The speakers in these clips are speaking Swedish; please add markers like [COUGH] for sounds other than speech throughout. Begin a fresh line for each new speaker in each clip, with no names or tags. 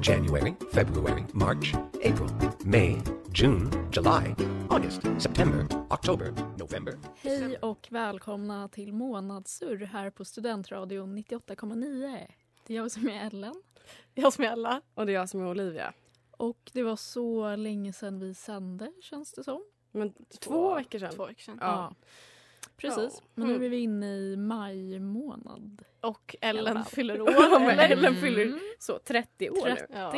January, February, March, April, May, June, July, August, September, October, November.
Hej och välkomna till Månadssurr här på Studentradion 98,9. Det är jag som är Ellen.
Jag som är Ella och det är jag som är Olivia.
Och det var så länge sedan vi sände känns det som.
Men två, veckor sedan.
Två veckor sedan.
Ja. Precis.
Ja.
Men nu
Mm.
är vi inne i maj månad.
Och
Ellen
Ellen
fyller
fyller [LAUGHS]
år?
Ellen fyller
Mm.
så 30 år
30.
nu.
Ja.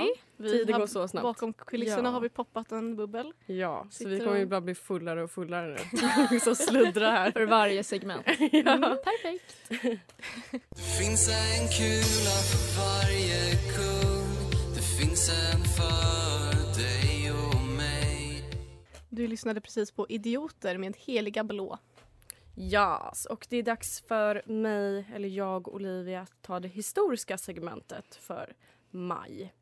Tiden går så snabbt.
Bakom kulisserna
Ja.
har vi poppat en bubbel. Ja, så
Sitter
vi kommer ju bara bli fullare och fullare [LAUGHS] nu. så sluddra här.
För varje segment. [LAUGHS]
ja.
Mm, perfekt.
Det finns en kula för varje kung Det finns en för dig och mig
Du lyssnade precis på Idioter med Heliga blå.
Ja, och det är dags för mig, eller jag Olivia, att ta det historiska segmentet för maj.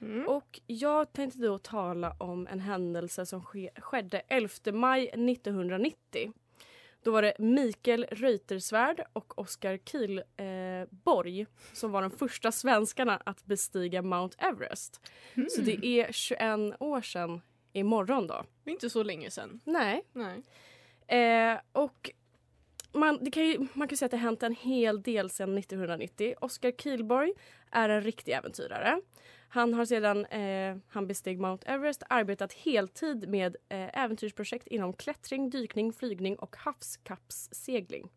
Mm.
Och jag tänkte då tala om en händelse som ske, skedde 11 maj 1990. Då var det Mikael Reuterswärd och Oskar Kihlborg eh, som var de första svenskarna att bestiga Mount Everest. Så det är 21 år sedan imorgon då.
Det är inte så länge sedan.
Nej.
Nej.
Eh, och man, det kan ju, man kan säga att det har hänt en hel del sedan 1990. Oskar Kihlborg är en riktig äventyrare. Han har sedan eh, han besteg Mount Everest arbetat heltid med eh, äventyrsprojekt inom klättring, dykning, flygning och havskappssegling. Tror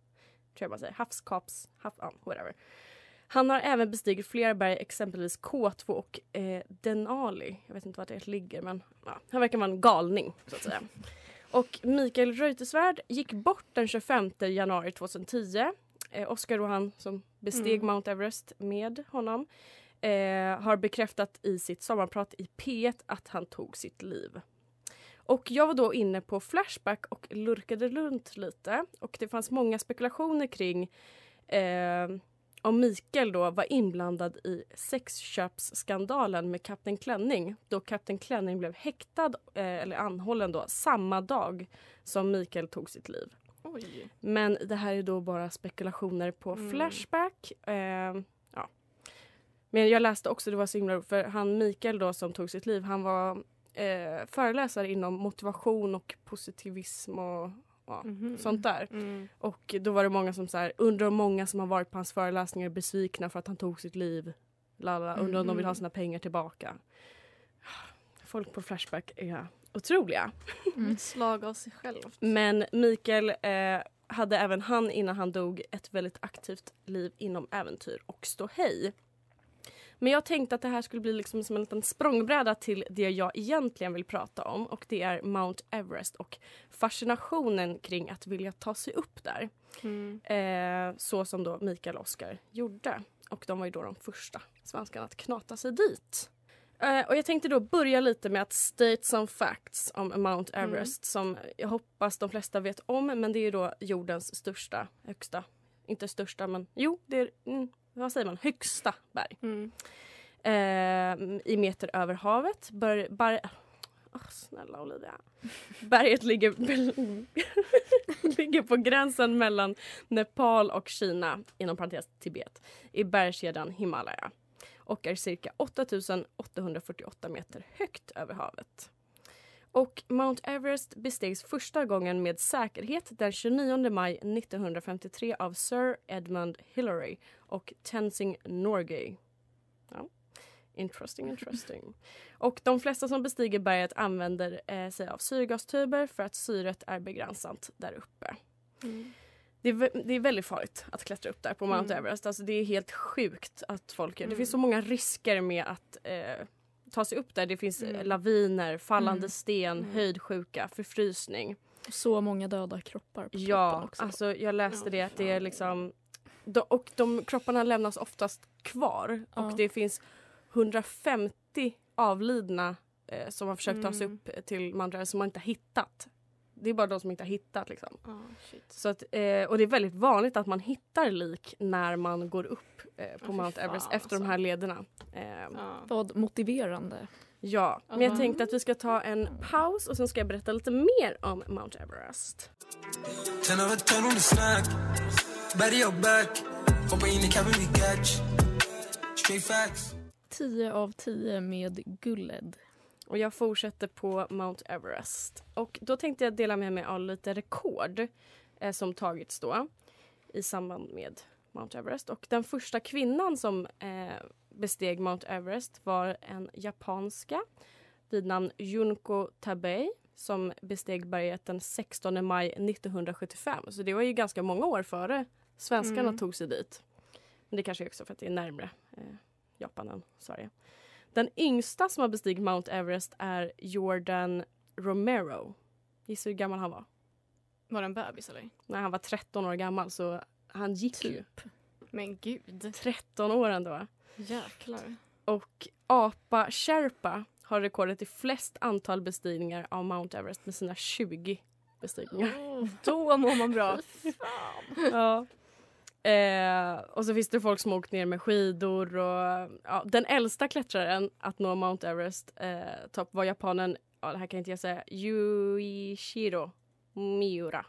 jag man säger. Havskaps... Hav, ja, whatever. Han har även bestigit flera berg, exempelvis K2 och eh, Denali. Jag vet inte vart det ligger, men ja, han verkar vara en galning. så att säga. Och Mikael Reuterswärd gick bort den 25 januari 2010. Eh, Oskar och han som besteg
Mm.
Mount Everest med honom eh, har bekräftat i sitt sommarprat i P1 att han tog sitt liv. Och jag var då inne på Flashback och lurkade runt lite och det fanns många spekulationer kring eh, om Mikael då var inblandad i sexköpsskandalen med Kapten Klänning då Kapten Klänning blev häktad eh, eller anhållen då samma dag som Mikael tog sitt liv.
Oj.
Men det här är då bara spekulationer på
Mm.
Flashback. Eh. Men jag läste också, det var så himla för han Mikael då som tog sitt liv, han var eh, föreläsare inom motivation och positivism och ja,
Mhm.
sånt där.
Mm.
Och då var det många som så här, undrar om många som har varit på hans föreläsningar är besvikna för att han tog sitt liv. Lala, undrar om de vill ha sina pengar tillbaka. Folk på Flashback är otroliga.
Ett [LAUGHS] slag av sig själv.
Men Mikael eh, hade även han innan han dog ett väldigt aktivt liv inom äventyr och ståhej. Men jag tänkte att det här skulle bli liksom som en liten språngbräda till det jag egentligen vill prata om och det är Mount Everest och fascinationen kring att vilja ta sig upp där.
Mm.
Eh, så som då Mikael och Oskar gjorde. Och de var ju då de första svenskarna att knata sig dit. Eh, och jag tänkte då börja lite med att state some facts om Mount Everest som jag hoppas de flesta vet om men det är då jordens största, högsta, inte största men jo, det är, mm, vad säger man, högsta berg.
Mm.
Eh, I meter över havet. Ber, ber, Åh, snälla Olivia. Berget ligger, [LAUGHS] ligger på gränsen mellan Nepal och Kina, inom parentes Tibet, i bergskedjan Himalaya och är cirka 8848 meter högt över havet. Och Mount Everest bestegs första gången med säkerhet den 29 maj 1953 av Sir Edmund Hillary och Tenzing Norgay. Ja. Interesting, interesting. Och de flesta som bestiger berget använder eh, sig av syrgastuber för att syret är begränsat där uppe. Det är, det är väldigt farligt att klättra upp där på Mount
Mm.
Everest. Alltså det är helt sjukt att folk gör. Det
Mm.
finns så många risker med att eh, ta sig upp där. Det finns eh,
Mm.
laviner, fallande
Mm.
sten,
Mm.
höjdsjuka, förfrysning.
Så många döda kroppar på toppen
Ja,
också.
alltså jag läste
Ja,
det att det är liksom... De, och de kropparna lämnas oftast kvar.
Ja.
Och det finns 150 avlidna eh, som har försökt ta sig
Mm.
upp till Mount Everest som man inte har hittat. Det är bara de som inte har hittat. Liksom.
Shit.
Så att, eh, och det är väldigt vanligt att man hittar lik när man går upp eh, på
fy
Mount
fan,
Everest efter de
alltså.
här lederna. Eh,
Ja.
Vad motiverande.
Ja, men jag
Ja.
tänkte att vi ska ta en paus och sen ska jag berätta lite mer om Mount Everest.
10 över 10 om det snack Berg och back Hoppa in i cabin vi catch Straight facts
10 av 10 med Gulled.
Och jag fortsätter på Mount Everest. Och då tänkte jag dela med mig av lite rekord eh, som tagits då i samband med Mount Everest. Och den första kvinnan som eh, besteg Mount Everest var en japanska vid namn Junko Tabei som besteg berget den 16 maj 1975. Så det var ju ganska många år före svenskarna
Mm.
tog sig dit. Men det kanske är också för att det är närmre eh, Japan än Sverige. Den yngsta som har bestigit Mount Everest är Jordan Romero. Gissa hur gammal han var?
Var en bebis eller?
När han var 13 år gammal så han gick ju.
Typ.
Men gud.
13 år ändå.
Jäklar.
Och Apa Sherpa har rekordet i flest antal bestigningar av Mount Everest med sina 20 bestigningar.
Då mår man bra. [LAUGHS]
ja. Eh, och så finns det folk som åkt ner med skidor. Och, ja, den äldsta klättraren att nå Mount Everest eh, topp var japanen, ja, det här kan inte jag säga, Yuichiro Miura.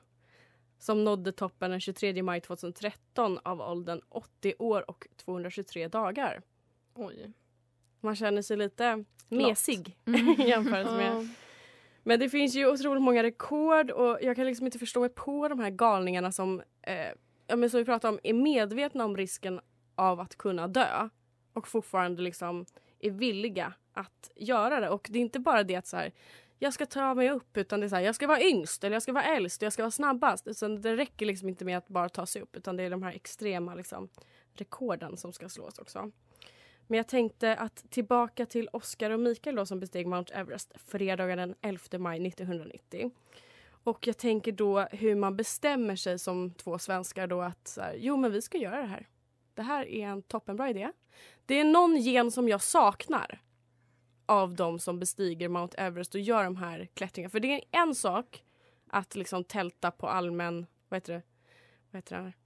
Som nådde toppen den 23 maj 2013 av åldern 80 år och 223 dagar.
Oj.
Man känner sig lite mesig
Mm. [LAUGHS]
i jämförelse med men det finns ju otroligt många rekord och jag kan liksom inte förstå mig på de här galningarna som, eh, ja, men som vi pratade om, är medvetna om risken av att kunna dö och fortfarande liksom är villiga att göra det. Och det är inte bara det att så här, jag ska ta mig upp utan det är så här, jag ska vara yngst eller jag ska vara äldst och jag ska vara snabbast. Utan det räcker liksom inte med att bara ta sig upp utan det är de här extrema liksom, rekorden som ska slås också. Men jag tänkte att tillbaka till Oscar och Mikael då som besteg Mount Everest fredagen den 11 maj 1990. Och jag tänker då hur man bestämmer sig som två svenskar då att så här, jo men vi ska göra det här. Det här är en toppenbra idé. Det är någon gen som jag saknar av de som bestiger Mount Everest och gör de här klättringarna. För det är en sak att liksom tälta på allmän, vad heter det, vad heter det här?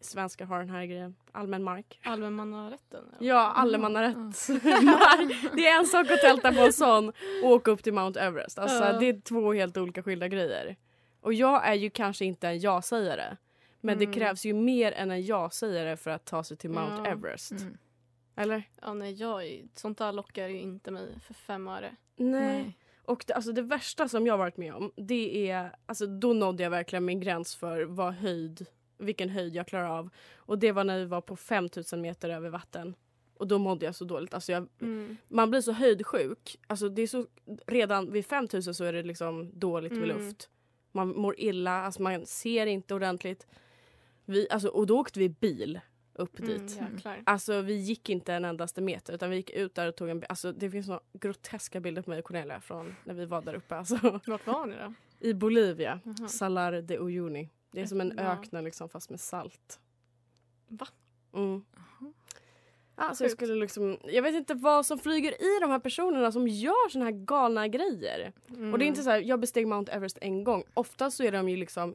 Svenskar har den här grejen, allmän mark.
Allmänmannarätten?
Ja, allemansrätt. [LAUGHS] Mark. Det är en sak att tälta på en sån och åka upp till Mount Everest. Alltså,
Ja.
Det är två helt olika skilda grejer. Och jag är ju kanske inte en ja-sägare. Men det
Mm.
krävs ju mer än en ja-sägare för att ta sig till Mount
Ja.
Everest.
Mm.
Eller?
Ja, nej, jag, sånt där lockar ju inte mig för fem öre.
Nej. Och det, alltså det värsta som jag varit med om, det är, alltså då nådde jag verkligen min gräns för vad höjd, vilken höjd jag klarar av. Och det var när vi var på 5000 meter över vatten. Och då mådde jag så dåligt. Alltså jag,
Mm.
man blir så höjdsjuk. Alltså det är så, redan vid 5000 så är det liksom dåligt med
Mm.
luft. Man mår illa, alltså man ser inte ordentligt. Vi, alltså, och då åkte vi bil upp
Mm,
dit.
jäklar.
Alltså vi gick inte en endaste meter utan vi gick ut där och tog en bild. Alltså det finns några groteska bilder på mig och Cornelia från när vi var där uppe. Alltså,
Vart var ni då?
I Bolivia,
Jaha.
Salar de Uyuni. Det är som en
Ja.
öken liksom fast med salt.
Va?
Mm. Alltså jag skulle liksom, jag vet inte vad som flyger i de här personerna som gör såna här galna grejer.
Mm.
Och det är inte så här, jag besteg Mount Everest en gång. Oftast så är de ju liksom,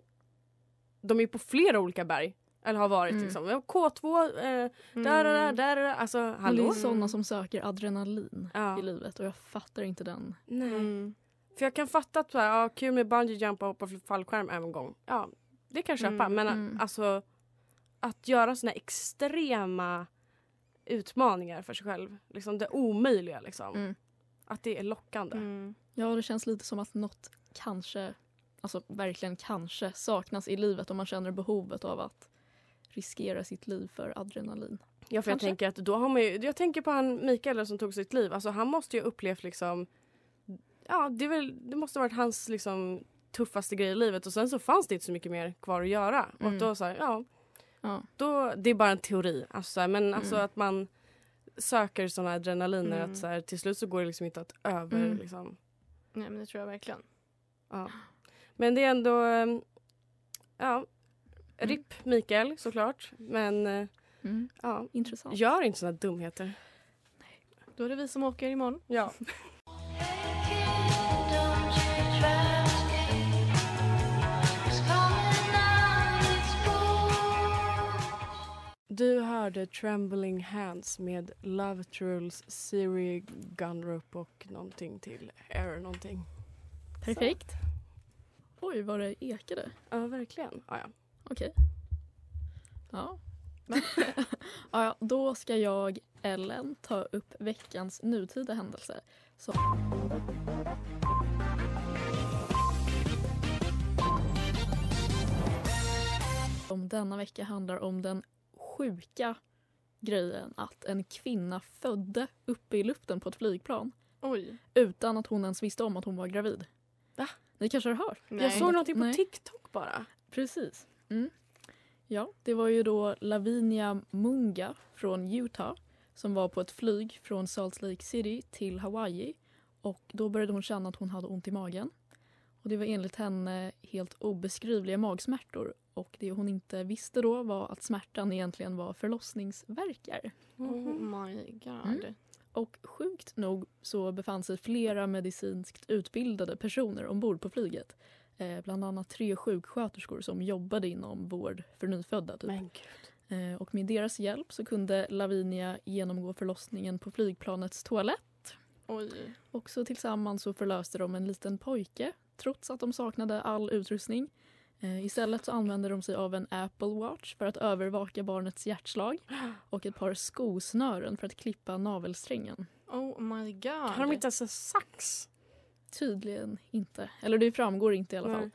de är på flera olika berg. Eller har varit
Mm.
liksom. K2, eh, där, där, där, där, där. Alltså
Men Det
hallå?
är sådana som söker adrenalin
Ja.
i livet och jag fattar inte den.
Nej.
Mm.
För jag kan fatta att så här, ja, kul med bungee jump och hoppa fallskärm en gång. Ja, det kan jag köpa.
Mm,
Men
mm.
alltså att göra såna extrema utmaningar för sig själv. Liksom det omöjliga liksom.
Mm.
Att det är lockande.
Mm.
Ja, det känns lite som att något kanske, alltså verkligen kanske, saknas i livet om man känner behovet av att riskera sitt liv för adrenalin.
Ja för jag tänker att då har man ju, jag tänker på han Mikael som tog sitt liv. Alltså han måste ju ha upplevt liksom Ja det, är väl, det måste ha varit hans liksom tuffaste grej i livet och sen så fanns det inte så mycket mer kvar att göra.
Mm.
Och då så här, ja.
Ja.
Då, det är bara en teori. Alltså, här, men alltså
Mm.
att man söker såna adrenaliner
Mm.
att så här, till slut så går det liksom inte att över
Mm.
liksom.
Nej men det tror jag verkligen.
Ja. Men det är ändå ehm, ja,
Mm.
RIP Mikael såklart. Men eh,
Mm.
ja,
Intressant.
gör inte såna dumheter.
Då är det vi som åker imorgon.
Ja. [LAUGHS] Du hörde Trembling Hands med Love Trulls, Siri, Gunrope och någonting till. Air någonting.
Perfekt. Oj, vad det ekade.
Ja, verkligen. Ja, ja.
Okej. Ja. [LAUGHS] ja, ja, då ska jag, Ellen, ta upp veckans nutida händelse. Så. Om denna vecka handlar om den sjuka grejen att en kvinna födde uppe i luften på ett flygplan
Oj.
utan att hon ens visste om att hon var gravid.
Va?
Ni kanske har hört?
Nej.
Jag såg någonting på
Nej.
TikTok bara.
Precis. Mm. Ja, det var ju då Lavinia Munga från Utah som var på ett flyg från Salt Lake City till Hawaii och då började hon känna att hon hade ont i magen. Och det var enligt henne helt obeskrivliga magsmärtor och det hon inte visste då var att smärtan egentligen var förlossningsverkar.
Oh my god.
Mm. Och sjukt nog så befann sig flera medicinskt utbildade personer ombord på flyget. Eh, bland annat tre sjuksköterskor som jobbade inom vård för nyfödda. Typ.
Men gud.
Eh, och med deras hjälp så kunde Lavinia genomgå förlossningen på flygplanets toalett.
Oj.
Och så tillsammans så förlöste de en liten pojke trots att de saknade all utrustning. Eh, istället så använde de sig av en Apple Watch för att övervaka barnets hjärtslag [GASPS] och ett par skosnören för att klippa navelsträngen.
Oh my god.
Har de inte ens en sax?
Tydligen inte. Eller det framgår inte i alla fall.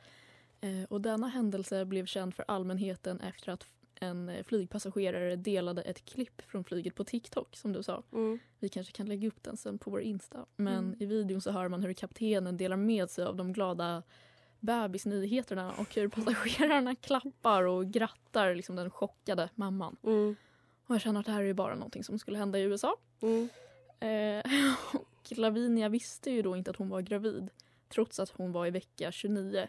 Eh, och denna händelse blev känd för allmänheten efter att en flygpassagerare delade ett klipp från flyget på TikTok som du sa.
Mm.
Vi kanske kan lägga upp den sen på vår Insta. Men
Mm.
i videon så hör man hur kaptenen delar med sig av de glada bebisnyheterna och hur passagerarna klappar och grattar liksom den chockade mamman.
Mm.
Och jag känner att det här är bara någonting som skulle hända i USA.
Mm.
Eh, [LAUGHS] och Lavinia visste ju då inte att hon var gravid trots att hon var i vecka 29.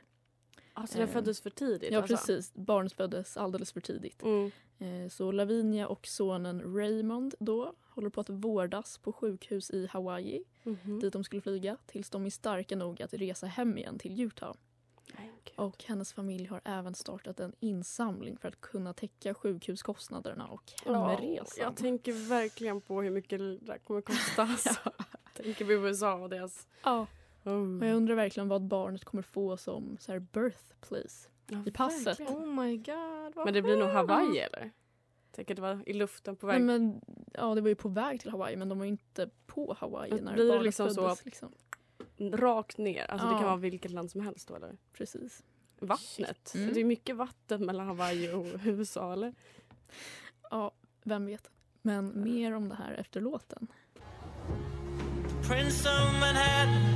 Alltså den
Eh,
föddes för tidigt?
Ja
alltså.
precis, barnet föddes alldeles för tidigt.
Mm.
Eh, så Lavinia och sonen Raymond då håller på att vårdas på sjukhus i Hawaii
Mhm.
dit de skulle flyga tills de är starka nog att resa hem igen till Utah. Och hennes familj har även startat en insamling för att kunna täcka sjukhuskostnaderna och
Ja,
hemresan.
jag tänker verkligen på hur mycket det där kommer kosta. [LAUGHS] alltså. tänker på USA och deras...
ja.
Oh.
Och jag undrar verkligen vad barnet kommer få som så här birthplace.
Ja,
i passet.
verkligen.
Oh my god. Vad
Men det blir nog. Hawaii eller? Tänker det var i luften på
Nej,
väg.
men, ja, det var ju på väg till Hawaii men de var ju inte på Hawaii
Men
när
blir det
barnet
liksom så-
föddes. Liksom.
Rakt ner. Alltså det
Ja.
kan vara vilket land som helst då eller?
Precis.
Vattnet.
Mm.
Det är mycket vatten mellan Hawaii och [LAUGHS] USA eller?
Ja, vem vet. Men mer om det här efter låten.
Prince of Manhattan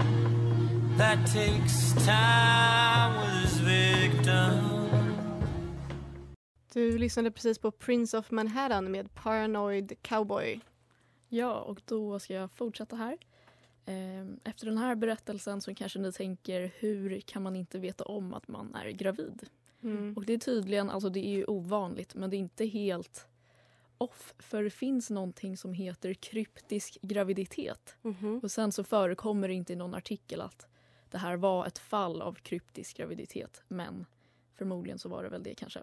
that takes time with his victim.
Du lyssnade precis på Prince of Manhattan med Paranoid Cowboy.
Ja, och då ska jag fortsätta här. Ehm, Efter den här berättelsen så kanske ni tänker hur kan man inte veta om att man är gravid?
Mm.
Och det är tydligen, alltså det är ovanligt men det är inte helt off för det finns någonting som heter kryptisk graviditet.
Mhm.
Och sen så förekommer det inte i någon artikel att det här var ett fall av kryptisk graviditet men förmodligen så var det väl det kanske.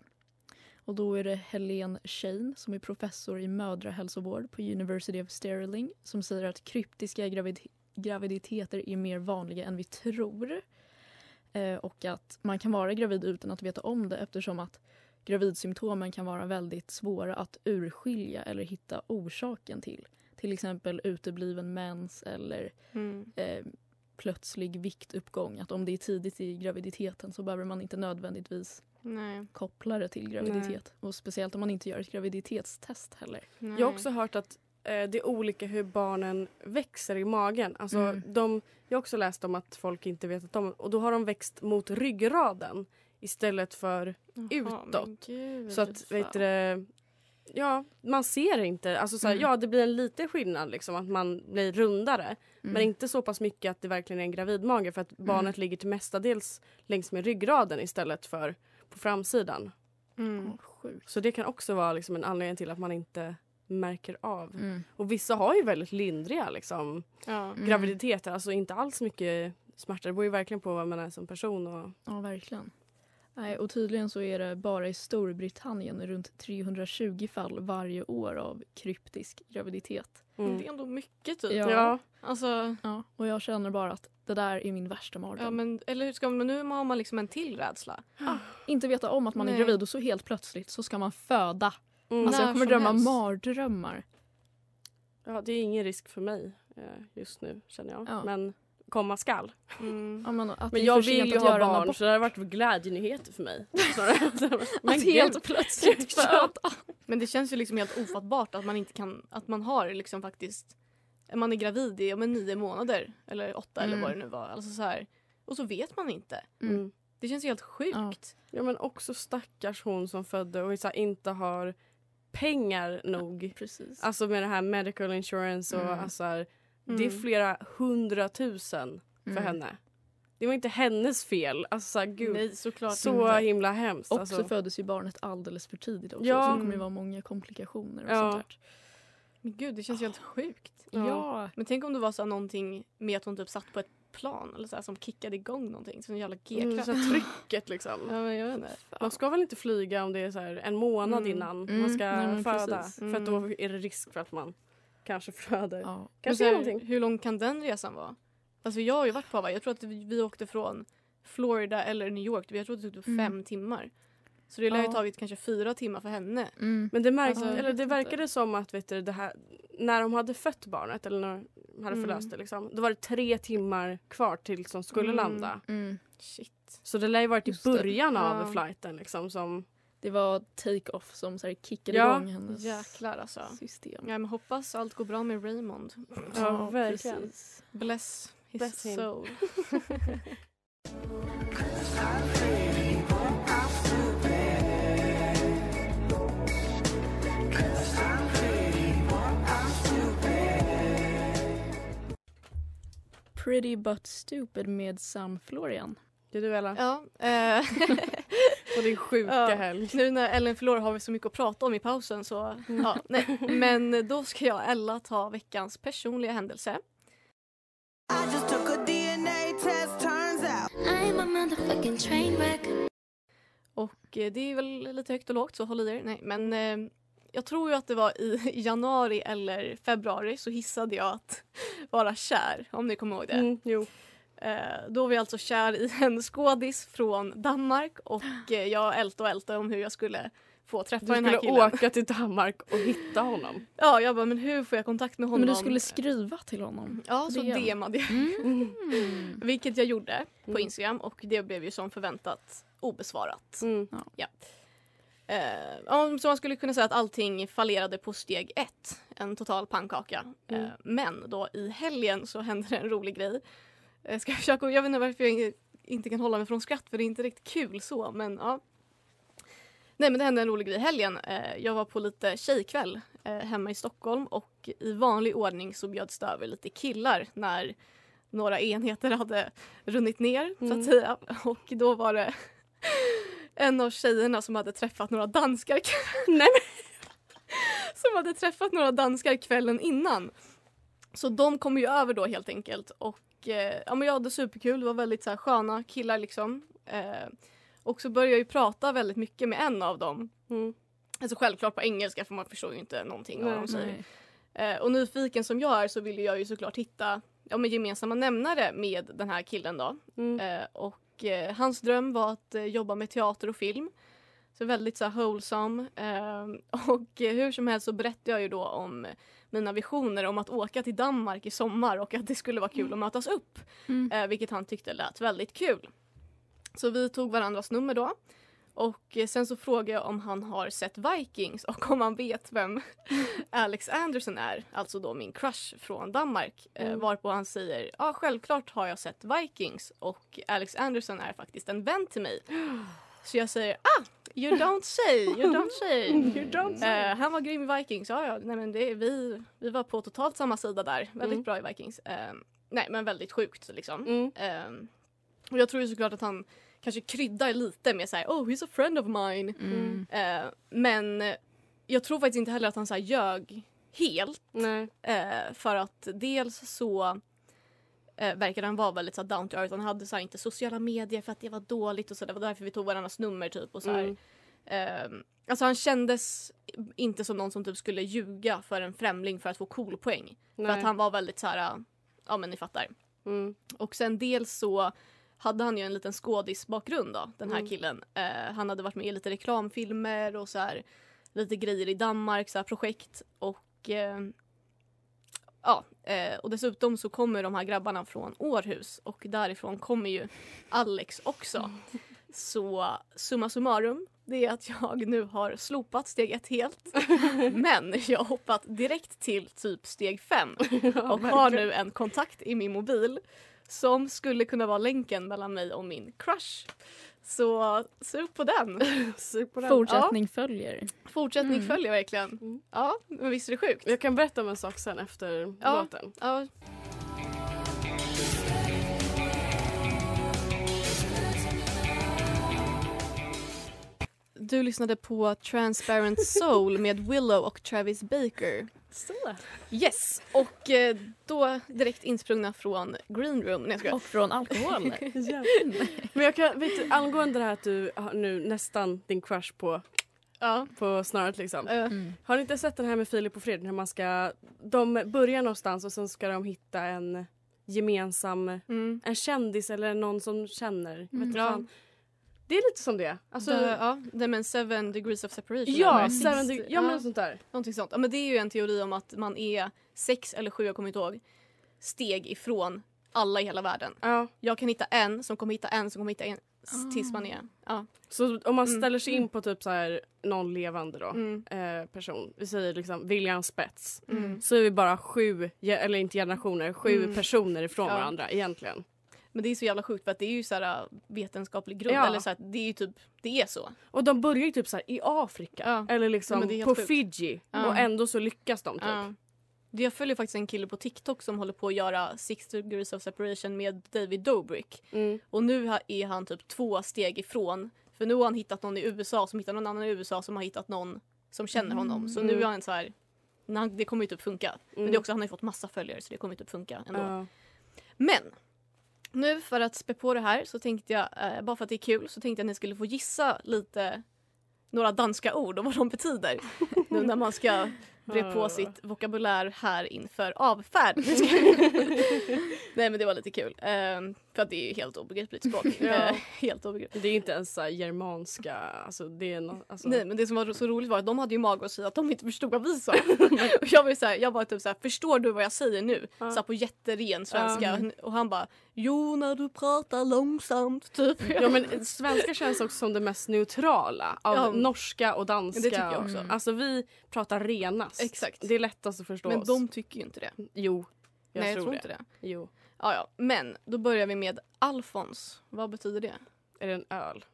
Och då är det Helene Shane som är professor i mödrahälsovård på University of Stirling som säger att kryptiska gravid- graviditeter är mer vanliga än vi tror. Eh, och att man kan vara gravid utan att veta om det eftersom att gravidsymptomen kan vara väldigt svåra att urskilja eller hitta orsaken till. Till exempel utebliven mens eller
Mm.
eh, plötslig viktuppgång. Att om det är tidigt i graviditeten så behöver man inte nödvändigtvis
Nej.
koppla det till graviditet. Och speciellt om man inte gör ett graviditetstest heller.
Nej.
Jag har också hört att det är olika hur barnen växer i magen. Alltså,
Mm.
de, jag har också läst om att folk inte vet att de... Och då har de växt mot ryggraden istället för
Jaha,
utåt.
gud,
Så att, vet du Ja, man ser inte. Alltså, så här,
Mm.
Ja, det blir en liten skillnad liksom att man blir rundare.
Mm.
Men inte så pass mycket att det verkligen är en gravidmage för att barnet ligger till mestadels längs med ryggraden istället för på framsidan.
Mm.
Sjukt.
Så det kan också vara liksom en anledning till att man inte märker av.
Mm.
Och vissa har ju väldigt lindriga liksom,
Ja.
Mm.
graviditeter, alltså inte alls mycket smärta. Det beror ju verkligen på vad man är som person. Och,
Ja, verkligen. Nej, och tydligen så är det bara i Storbritannien runt 320 fall varje år av kryptisk graviditet.
mm.
Det är ändå mycket typ.
Ja.
Ja.
Alltså,
Ja, och jag känner bara att det där är min värsta mardröm.
ja, men, eller hur ska man, nu har man liksom en till rädsla.
Inte veta om att man är
Nej.
gravid och så helt plötsligt så ska man föda.
Mm.
Alltså jag kommer drömma
helst.
mardrömmar.
ja, det är ingen risk för mig eh, just nu känner jag.
Ja.
Men komma skall.
Mm.
Ja, men
jag vill ju
att
ha barn så det har varit glädjenyheter för mig. [LAUGHS] Men
Att helt plötsligt [LAUGHS] föda.
Men det känns ju liksom helt ofattbart att man inte kan, att man har liksom faktiskt, man är gravid i men nio månader eller åtta
Mm.
eller vad det nu var. Alltså så här, och så vet man inte.
Mm.
Det känns ju helt sjukt.
Ja.
Ja men också stackars hon som födde och så här, inte har pengar nog.
Precis.
Alltså med det här medical insurance och
Mm.
alltså, här, det är
Mm.
flera hundratusen för
Mm.
henne. Det var inte hennes fel. Alltså så här, gud.
Nej såklart
så
inte.
himla hemskt.
Och
alltså.
så föddes ju barnet alldeles för tidigt också.
Ja.
Så det kommer ju vara många komplikationer och
Ja.
sånt där.
Men gud det känns ju helt sjukt.
Ja.
Ja.
Men tänk om det var så någonting med att hon typ satt på ett plan eller så här, som kickade igång någonting. Som en jävla
Mm,
G-kraft.
så här, trycket liksom.
Ja, jag vet inte.
Man ska väl inte flyga om det är så här en månad
Mm.
innan
Mm,
man ska
nej,
föda. För att då är det risk för att man kanske föder.
Ja.
Kanske
här,
någonting.
hur lång kan den resan vara? Alltså jag har ju varit på Hawaii. Jag tror att vi, vi åkte från Florida eller New York. Jag tror att det tog
Mm.
fem timmar. Så det lär ju
Ja.
tagit kanske fyra timmar för henne.
Mm.
Men det, märks,
Alltså,
eller det verkade som att vet du, det här, när de hade fött barnet eller när de hade
Mm.
förlöst det liksom, då var det tre timmar kvar till som skulle
Mm.
landa.
Mm.
Shit.
Så det lär ju varit i
Just det.
början av
Ja.
flighten liksom som...
Det var take-off som så här kickade
Ja.
igång hennes
Jäklar alltså.
system.
Ja, men hoppas allt går bra med Raymond.
Ja, verkligen.
precis.
Bless his
Bless
soul. [LAUGHS]
Pretty but stupid med Sam Florian.
Det är du Ella.
Ja, eh, [LAUGHS]
Och din sjuka
Ja.
helg.
nu när Ellen förlorar har vi så mycket att prata om i pausen så ja, nej. [LAUGHS] Men då ska jag Ella ta veckans personliga händelse. Och eh, det är väl lite högt och lågt så håll i er. Nej, men eh, jag tror ju att det var i januari eller februari så hissade jag att vara kär, om ni kommer ihåg det.
Mm, jo.
Eh, då var vi alltså kär i en skådis från Danmark och eh, jag ältade och ältade om hur jag skulle få träffa
Du
den här
skulle
killen.
åka till Danmark och hitta honom.
Ja, jag bara, men hur får jag kontakt med honom?
Men du skulle skriva till honom.
Ja, så
DM.
DMade jag.
Mm. [LAUGHS]
Vilket jag gjorde på
Mm.
Instagram och det blev ju som förväntat obesvarat.
Mm.
Eh, så man skulle kunna säga att allting fallerade på steg ett. En total pannkaka.
Mm.
Eh, men då i helgen så hände det en rolig grej. Jag ska försöka, jag vet inte varför jag inte kan hålla mig från skratt för det är inte riktigt kul så men ja. Nej men det hände en rolig grej i helgen. Eh, jag var på lite tjejkväll eh, hemma i Stockholm och i vanlig ordning så bjöds det över lite killar när några enheter hade runnit ner så
Mm.
att säga. Och då var det en av tjejerna som hade träffat några danskar [LAUGHS] Nej, som hade träffat några danskar kvällen innan. Så de kom ju över då helt enkelt och eh, ja, men jag hade superkul, det var väldigt så här, sköna killar liksom. Eh, och så började jag ju prata väldigt mycket med en av dem.
Mm.
Alltså självklart på engelska för man förstår ju inte någonting av vad de säger.
Nej.
Eh, och nyfiken som jag är så ville jag ju såklart hitta ja, men gemensamma nämnare med den här killen då.
Mm.
Eh, och eh, hans dröm var att eh, jobba med teater och film. Så väldigt så här wholesome. Eh, [LAUGHS] och eh, hur som helst så berättade jag ju då om mina visioner om att åka till Danmark i sommar och att det skulle vara kul att mötas upp.
Mm.
Eh, vilket han tyckte lät väldigt kul. Så vi tog varandras nummer då. Och eh, sen så frågade jag om han har sett Vikings och om han vet vem [LAUGHS] Alex Anderson är, alltså då min crush från Danmark. Eh,
Mm.
varpå han säger, ja självklart har jag sett Vikings och Alex Anderson är faktiskt en vän till mig. [GASPS] Så jag säger, ah, you don't say, you don't [LAUGHS] say.
You don't say.
Eh, han var grym i Vikings, ja ja, nej men det, vi, vi var på totalt samma sida där, väldigt
Mm.
bra i Vikings. Eh, nej men väldigt sjukt liksom.
Mm.
Ehm, och jag tror ju såklart att han kanske kryddar lite med såhär oh he's a friend of mine.
Mm.
Eh, men eh, jag tror faktiskt inte heller att han så här ljög helt. Eh, för att dels så eh, verkade han vara väldigt så här, down to earth. Han hade så här, inte sociala medier för att det var dåligt och så. Det var därför vi tog varandras nummer typ. Och så här.
Mm.
Ehm, alltså han kändes inte som någon som typ skulle ljuga för en främling för att få cool poäng. För
Nej.
att han var väldigt så här, ja men ni fattar.
Mm.
Och sen dels så hade han ju en liten skådisbakgrund då, den här
Mm.
killen. Eh, han hade varit med i lite reklamfilmer och så här, lite grejer i Danmark, så här projekt. Och eh, ja, eh, och dessutom så kommer de här grabbarna från Århus och därifrån kommer ju Alex också. Så summa summarum, det är att jag nu har slopat steg ett helt. [LAUGHS] Men jag har hoppat direkt till typ steg fem [LAUGHS] och har nu en kontakt i min mobil som skulle kunna vara länken mellan mig och min crush. Så sug på den. [LAUGHS]
Sug på den.
Fortsättning följer.
Fortsättning
Mm.
följer verkligen.
Mm.
Ja, men visst är det sjukt?
Jag kan berätta om en sak sen efter
Ja.
låten.
Ja. Du lyssnade på Transparent Soul med Willow och Travis Baker. Yes, och eh, då direkt insprungna från Green Room. Nej, jag.
Och från alkohol. [LAUGHS]
Men jag kan, vet du, angående det här att du har nu nästan din crush på,
Ja.
på snöret liksom.
Mm.
Har ni inte sett den här med Filip och Fredrik? När man ska, de börjar någonstans och sen ska de hitta en gemensam,
mm.
en kändis eller någon som känner. Vet
Mm.
du
Ja.
fan. Det är lite som det. Alltså,
The, ja, det men seven degrees of separation.
ja, seven deg- ja, men sånt där.
Någonting sånt. Ja, men det är ju en teori om att man är sex eller sju, jag kommer inte ihåg, steg ifrån alla i hela världen.
Ja.
Jag kan hitta en som kommer hitta en som kommer hitta en s- tills man är... Ja.
Så om man
Mm.
ställer sig in på typ så här någon levande då,
Mm.
eh, person, vi säger liksom William Spets,
Mm.
så är vi bara sju, eller inte generationer, sju
Mm.
personer ifrån
Ja.
varandra egentligen.
Men det är så jävla sjukt för att det är ju så här äh, vetenskaplig grund.
Ja.
Eller så här, det är ju typ, det är så.
Och de börjar ju typ så här i Afrika
Ja.
eller
Ja,
liksom
helt
på
sjukt.
Fiji
Ja.
och ändå så lyckas de typ.
Ja. Jag följer faktiskt en kille på TikTok som håller på att göra Six degrees of separation med David Dobrik.
Mm.
Och nu är han typ två steg ifrån. För nu har han hittat någon i USA som hittar någon annan i USA som har hittat någon som känner honom. Så nu
Mm.
är han så här, han, det kommer ju typ funka. Men det är också, han har ju fått massa följare så det kommer ju typ funka ändå.
Ja.
Men nu för att spä på det här så tänkte jag, eh, bara för att det är kul, så tänkte jag att ni skulle få gissa lite några danska ord och vad de betyder. nu när man ska [LAUGHS] bre på sitt vokabulär här inför avfärd. [LAUGHS] Nej men det var lite kul. Ehm, för att det är ju helt obegripligt språk. [LAUGHS]
Ja.
Eh, helt obegripligt.
Det är inte ens så här germanska, alltså det är no, alltså,
Nej men det som var så roligt var att de hade ju mag att säga att de inte förstod vad vi sa. [LAUGHS] och jag var ju såhär, jag bara typ såhär, förstår du vad jag säger nu?
Ja.
Så här på jätteren svenska.
Ja.
Och han bara, jo när du pratar långsamt typ.
Ja men svenska känns också som det mest neutrala av
Ja.
norska och danska.
Det tycker jag också.
Mm. Alltså vi pratar renast.
Exakt.
Det är lättast att förstå
Men
oss.
de tycker ju inte det.
Jo, jag
Nej
tror,
jag tror
det.
inte det.
Jo.
Ja, ja. Men då börjar vi med Alfons. Vad betyder det?
Är det en öl?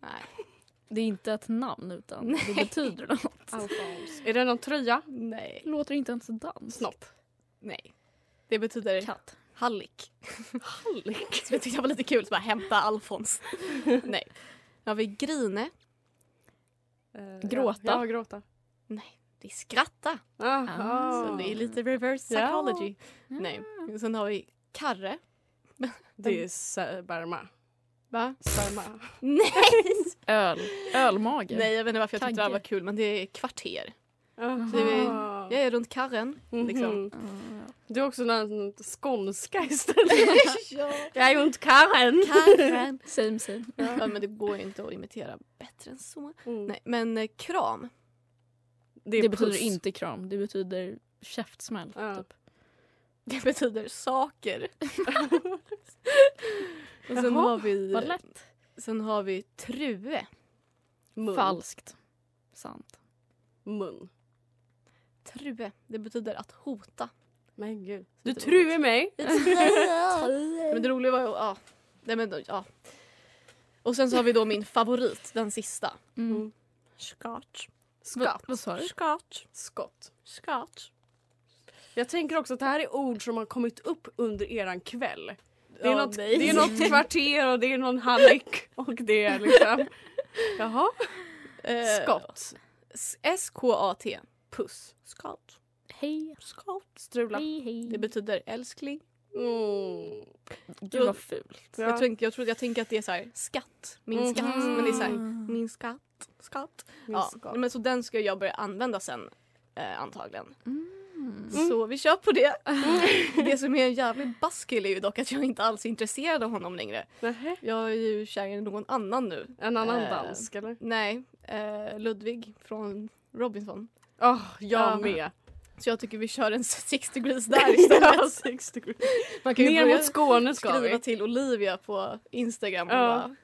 Nej. [LAUGHS]
Det är inte ett namn utan det betyder något. [LAUGHS]
Alfons. Är det någon tröja?
Nej.
Det låter inte ens dans.
Snopp?
Nej. Det betyder
Katt.
hallick. [LAUGHS] Jag tyckte det var lite kul, så bara hämta Alfons. Nej. Då har vi Grine.
Eh,
Gråta.
Ja, ja gråta.
Nej. Det är skratta.
Aha.
Så det är lite reverse
Ja.
psychology. Nej. Sen har vi Karre. [LAUGHS]
Det är sperma.
Va?
Sperma.
Nej! [LAUGHS]
Öl. Ölmage.
Nej, jag vet inte varför jag tyckte det
Kagge.
var kul, men det är kvarter.
Aha.
Så är- Jag är runt karren. Liksom.
Mhm.
Ah,
Du är också någon skånska istället. [LAUGHS]
ja.
Jag är ont Karen.
Karren.
Same same.
Ja, men det går ju inte att imitera bättre än så.
Mm.
Nej, men eh, kram.
Det,
Det betyder
puss.
inte kram. Det betyder käftsmäll.
Ja.
Typ.
Det betyder saker. [LAUGHS] och sen
Jaha,
har vi,
Vad lätt.
sen har vi true.
Mun.
Falskt. Sant.
Mun.
True, det betyder att hota.
Men gud. Du truar mig. [LAUGHS]
Men det roliga var ju, ja. Nej, men, ja. Och sen så har vi då min favorit, den sista.
Mm.
Scotch.
Vad, vad sa du?
Scotch.
Skott. Jag tänker också att det här är ord som har kommit upp under eran kväll. Det är,
Ja,
något,
nej.
det är något [LAUGHS] kvarter och det är någon hallick [LAUGHS] och det är liksom... [LAUGHS] Jaha.
Eh,
Skott.
S- S-K-A-T. Puss. Scotch.
Hej.
Skott. Strula.
Hej, hej.
Det betyder älskling.
Mm.
Gud vad fult.
Ja.
Jag, tänk, jag, tror, jag tänker att det är så här, skatt. Min
Mhm.
skatt. Men det är så här, min skatt. Skatt.
Min
Ja,
skott.
men så den ska jag börja använda sen eh, antagligen.
Mm.
Så vi kör på det. [LAUGHS] det som är en jävlig baskill är ju dock att jag inte alls är intresserad av honom längre.
Nähä.
Jag är ju kär i någon annan nu.
En annan
Eh,
dansk eller?
Nej, eh, Ludvig från Robinson.
Åh, jag
Ja.
med.
Så jag tycker vi kör en [LAUGHS] six degrees [LAUGHS] där istället.
Sex degrees.
Man kan ju
Ner mot Skåne ska
skriva
vi.
till Olivia på Instagram. Och
Ja.
bara,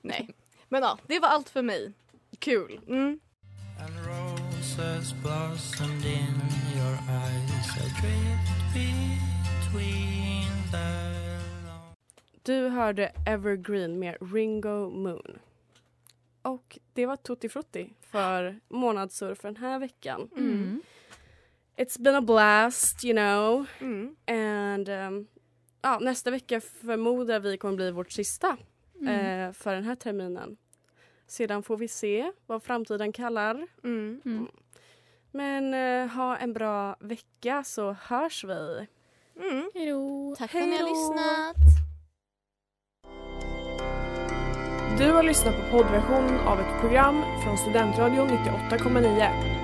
nej. Men ja, det var allt för mig.
Kul.
Mm.
And roses blossomed in your eyes adrift between the
Du hörde Evergreen med Ringo Moon. Och det var Tutti Frutti för månadssurf för den här veckan.
Mm.
It's been a blast, you know.
Mm.
And um, ja, nästa vecka förmodar vi kommer bli vårt sista
Mm.
eh, för den här terminen. Sedan får vi se vad framtiden kallar.
Mm.
Mm.
Men eh, ha en bra vecka så hörs vi.
Mm.
Hejdå.
Tack för att ni har lyssnat.
Du har lyssnat på poddversion av ett program från Studentradion 98,9.